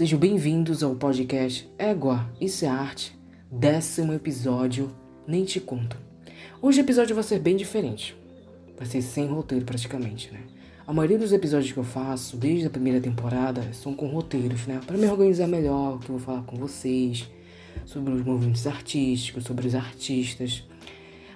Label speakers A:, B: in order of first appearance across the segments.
A: Sejam bem-vindos ao podcast Égua, Isso é Arte, décimo episódio, nem te conto. Hoje o episódio vai ser bem diferente, vai ser sem roteiro praticamente, né? A maioria dos episódios que eu faço, desde a primeira temporada, são com roteiros, né? Para me organizar melhor, que eu vou falar com vocês sobre os movimentos artísticos, sobre os artistas.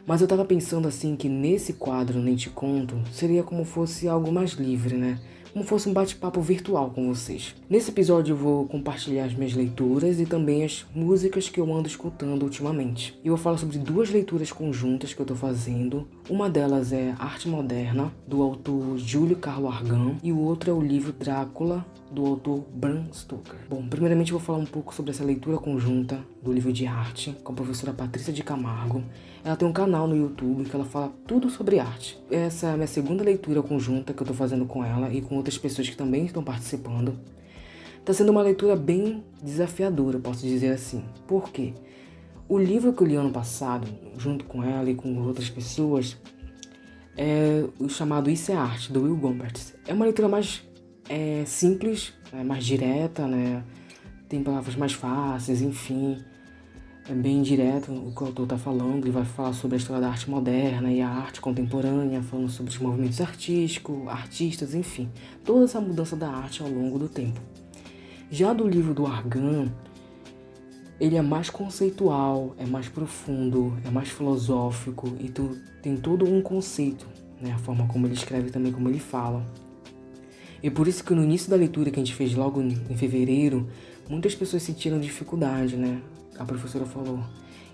A: Mas eu tava pensando assim que nesse quadro Nem Te Conto seria como fosse algo mais livre, né? Como fosse um bate-papo virtual com vocês. Nesse episódio eu vou compartilhar as minhas leituras e também as músicas que eu ando escutando ultimamente. E eu vou falar sobre duas leituras conjuntas que eu tô fazendo. Uma delas é Arte Moderna, do autor Júlio Carlo Argan, e o outro é o livro Drácula, do autor Bram Stoker. Bom, primeiramente eu vou falar um pouco sobre essa leitura conjunta do livro de arte com a professora Patrícia de Camargo. Ela tem um canal no YouTube que ela fala tudo sobre arte. Essa é a minha segunda leitura conjunta que eu tô fazendo com ela e com outras pessoas que também estão participando. Tá sendo uma leitura bem desafiadora, posso dizer assim. Por quê? O livro que eu li ano passado, junto com ela e com outras pessoas, é o chamado Isso é Arte, do Will Gompertz. É uma leitura mais é, simples, é mais direta, né? Tem palavras mais fáceis, enfim é bem direto o que o autor está falando. Ele vai falar sobre a história da arte moderna e a arte contemporânea, falando sobre os movimentos artísticos, artistas, enfim, toda essa mudança da arte ao longo do tempo. Já do livro do Argan, ele é mais conceitual, é mais profundo, é mais filosófico e tu, tem todo um conceito, né? A forma como ele escreve também, como ele fala. E por isso que no início da leitura que a gente fez logo em fevereiro, muitas pessoas sentiram dificuldade, né? a professora falou.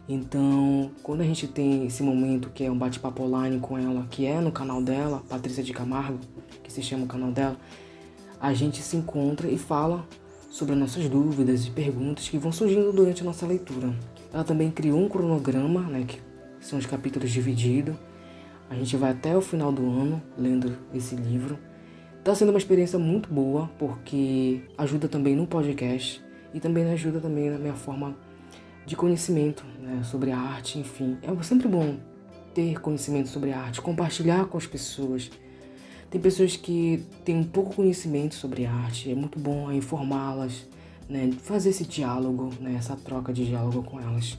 A: Então, quando a gente tem esse momento que é um bate-papo online com ela, que é no canal dela, Patrícia de Camargo, que se chama o canal dela, a gente se encontra e fala sobre as nossas dúvidas e perguntas que vão surgindo durante a nossa leitura. Ela também criou um cronograma, né, que são os capítulos divididos. A gente vai até o final do ano lendo esse livro. Está sendo uma experiência muito boa, porque ajuda também no podcast e também ajuda também na minha forma de conhecimento né, sobre a arte, enfim. É sempre bom ter conhecimento sobre a arte, compartilhar com as pessoas. Tem pessoas que têm pouco conhecimento sobre arte, é muito bom informá-las, né, fazer esse diálogo, né, essa troca de diálogo com elas.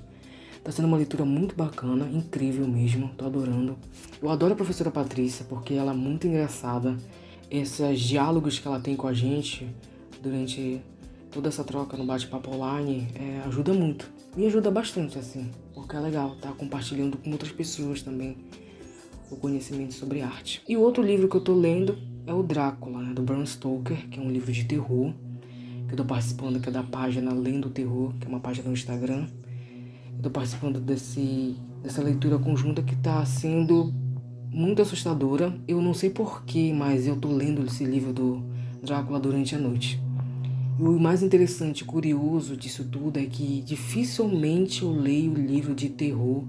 A: Tá sendo uma leitura muito bacana, incrível mesmo, tô adorando. Eu adoro a professora Patrícia porque ela é muito engraçada. Esses diálogos que ela tem com a gente durante toda essa troca no bate-papo online é, ajuda muito. Me ajuda bastante, assim, porque é legal estar tá compartilhando com outras pessoas também o conhecimento sobre arte. E o outro livro que eu tô lendo é o Drácula, né, do Bram Stoker, que é um livro de terror, que eu tô participando aqui da página Lendo Terror, que é uma página no Instagram. Eu tô participando desse, dessa leitura conjunta que tá sendo muito assustadora. Eu não sei porquê, mas eu tô lendo esse livro do Drácula durante a noite. E o mais interessante curioso disso tudo é que dificilmente eu leio livro de terror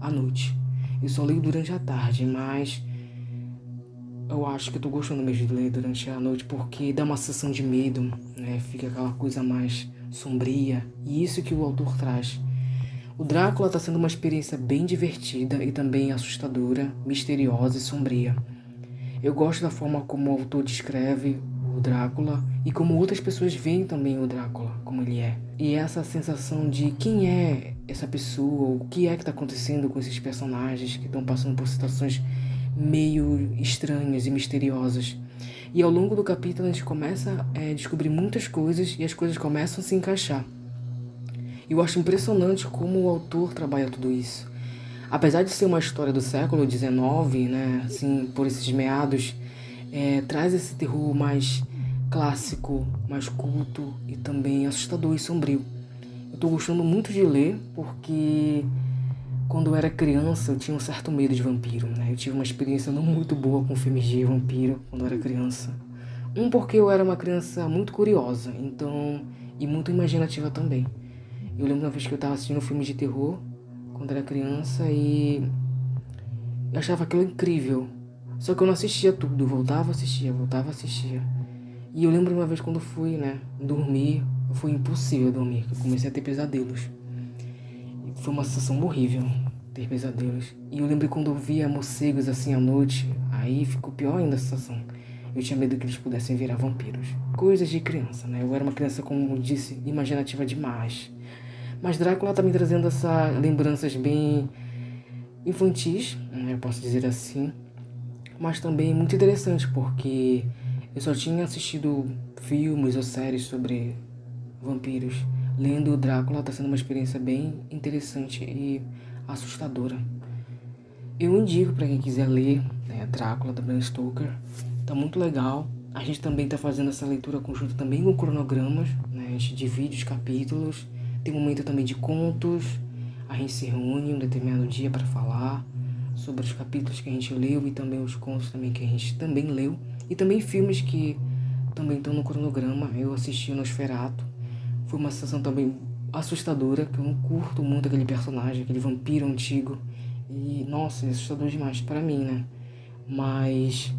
A: à noite. Eu só leio durante a tarde, mas eu acho que eu tô gostando mesmo de ler durante a noite porque dá uma sensação de medo, né? Fica aquela coisa mais sombria. E isso que o autor traz. O Drácula está sendo uma experiência bem divertida e também assustadora, misteriosa e sombria. Eu gosto da forma como o autor descreve o Drácula e como outras pessoas veem também o Drácula como ele é. E essa sensação de quem é essa pessoa, o que é que está acontecendo com esses personagens que estão passando por situações meio estranhas e misteriosas. E ao longo do capítulo a gente começa a é, descobrir muitas coisas e as coisas começam a se encaixar. Eu acho impressionante como o autor trabalha tudo isso. Apesar de ser uma história do século XIX, né, assim, por esses meados, é, traz esse terror mais clássico, mais culto e também assustador e sombrio. Eu estou gostando muito de ler porque quando eu era criança eu tinha um certo medo de vampiro, né? Eu tive uma experiência não muito boa com filmes de vampiro quando eu era criança. Um porque eu era uma criança muito curiosa, então e muito imaginativa também. Eu lembro uma vez que eu estava assistindo um filme de terror quando era criança e eu achava aquilo incrível. Só que eu não assistia tudo, voltava, assistia, voltava, assistia. E eu lembro uma vez quando fui, né, dormir, foi impossível dormir, eu comecei a ter pesadelos. Foi uma sensação horrível ter pesadelos. E eu lembro quando eu via morcegos assim à noite, aí ficou pior ainda a sensação. eu tinha medo que eles pudessem virar vampiros. Coisas de criança, né? Eu era uma criança, como disse, imaginativa demais. Mas Drácula tá me trazendo essas lembranças bem infantis, né? eu posso dizer assim. Mas também muito interessante, porque eu só tinha assistido filmes ou séries sobre vampiros. Lendo Drácula tá sendo uma experiência bem interessante e assustadora. Eu indico para quem quiser ler né, Drácula da Bram Stoker. Tá muito legal. A gente também está fazendo essa leitura conjunta também com cronogramas, né? A gente divide os capítulos. Tem um momento também de contos. A gente se reúne um determinado dia para falar sobre os capítulos que a gente leu e também os contos também que a gente também leu. E também filmes que também estão no cronograma. Eu assisti Nosferatu. Foi uma sensação também assustadora, que eu não curto muito aquele personagem, aquele vampiro antigo. E, nossa, é assustador demais para mim, né? Mas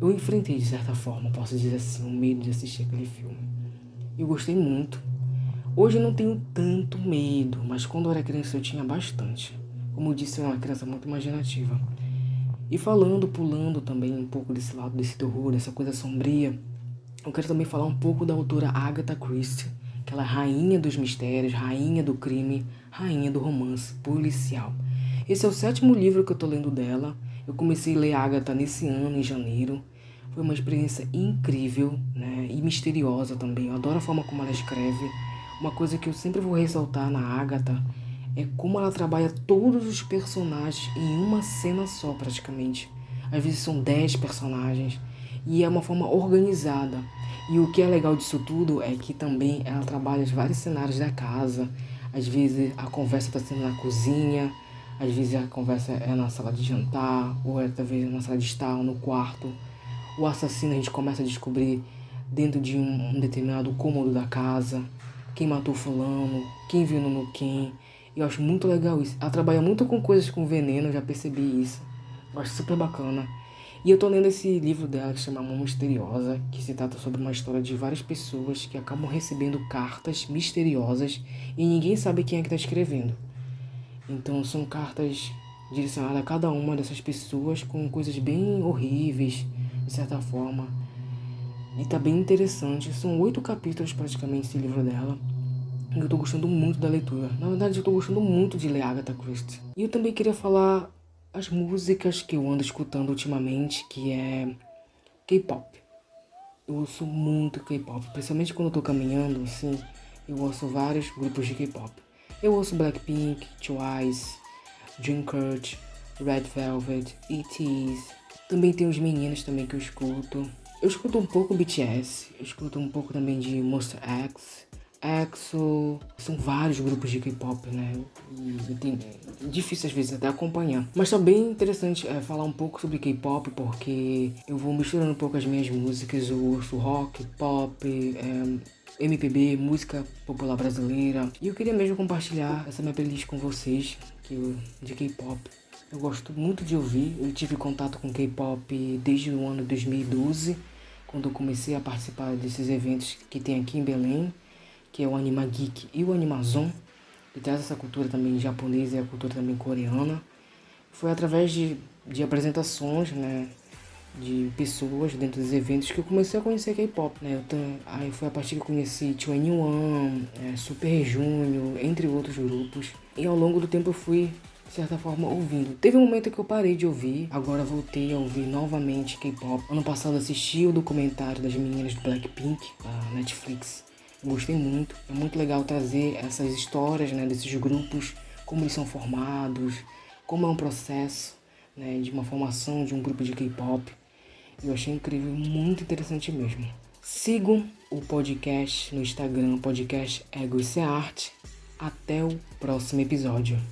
A: eu enfrentei de certa forma, posso dizer assim, o medo de assistir aquele filme. Eu gostei muito. Hoje eu não tenho tanto medo, mas quando eu era criança eu tinha bastante. Como eu disse, eu era uma criança muito imaginativa. E falando, pulando também um pouco desse lado desse terror, dessa coisa sombria, eu quero também falar um pouco da autora Agatha Christie, que ela é rainha dos mistérios, rainha do crime, rainha do romance policial. Esse é o sétimo livro que eu tô lendo dela. Eu comecei a ler Agatha nesse ano, em janeiro. Foi uma experiência incrível, né? E misteriosa também. Eu adoro a forma como ela escreve. Uma coisa que eu sempre vou ressaltar na Agatha é como ela trabalha todos os personagens em uma cena só, praticamente. Às vezes são dez personagens e é uma forma organizada. E o que é legal disso tudo é que também ela trabalha os vários cenários da casa. Às vezes a conversa está sendo na cozinha, às vezes a conversa é na sala de jantar, ou é talvez na sala de estar, ou no quarto o assassino a gente começa a descobrir dentro de um, um determinado cômodo da casa, quem matou fulano, quem viu no quem. Eu acho muito legal isso. Ela trabalha muito com coisas com veneno, já percebi isso. Eu acho super bacana. E eu tô lendo esse livro dela que se chama Mão Misteriosa, que se trata sobre uma história de várias pessoas que acabam recebendo cartas misteriosas e ninguém sabe quem é que tá escrevendo. Então são cartas direcionadas a cada uma dessas pessoas com coisas bem horríveis, de certa forma. E tá bem interessante. São oito capítulos praticamente esse livro dela. E eu tô gostando muito da leitura. Na verdade, eu tô gostando muito de ler Agatha Christie. E eu também queria falar as músicas que eu ando escutando ultimamente, que é K-pop. Eu ouço muito K-pop, principalmente quando eu tô caminhando, assim, eu ouço vários grupos de K-pop. Eu ouço Blackpink, Twice, Dreamcatcher, Red Velvet, ETs, também tem os meninos também que eu escuto. Eu escuto um pouco BTS, eu escuto um pouco também de Monster X, EXO, são vários grupos de K-pop, né? E tem, é difícil às vezes até acompanhar. Mas tá bem interessante é, falar um pouco sobre K-pop, porque eu vou misturando um pouco as minhas músicas, eu ouço rock, pop, é, MPB, música popular brasileira. E eu queria mesmo compartilhar essa minha playlist com vocês, que eu, de K-pop. Eu gosto muito de ouvir. Eu tive contato com K-pop desde o ano 2012, quando eu comecei a participar desses eventos que tem aqui em Belém, que é o Anima Geek e o Animazon, que traz essa cultura também japonesa e a cultura também coreana. Foi através de, de apresentações, né, de pessoas dentro dos eventos que eu comecei a conhecer K-pop, né? Eu aí foi a partir que eu conheci Tio One, é, Super Junior, entre outros grupos. E ao longo do tempo eu fui de certa forma, ouvindo. Teve um momento que eu parei de ouvir, agora voltei a ouvir novamente K-pop. Ano passado assisti o documentário das meninas do Blackpink, da Netflix. Gostei muito. É muito legal trazer essas histórias né, desses grupos, como eles são formados, como é um processo né, de uma formação de um grupo de K-pop. Eu achei incrível, muito interessante mesmo. Sigam o podcast no Instagram, podcast Ego e Arte. Até o próximo episódio.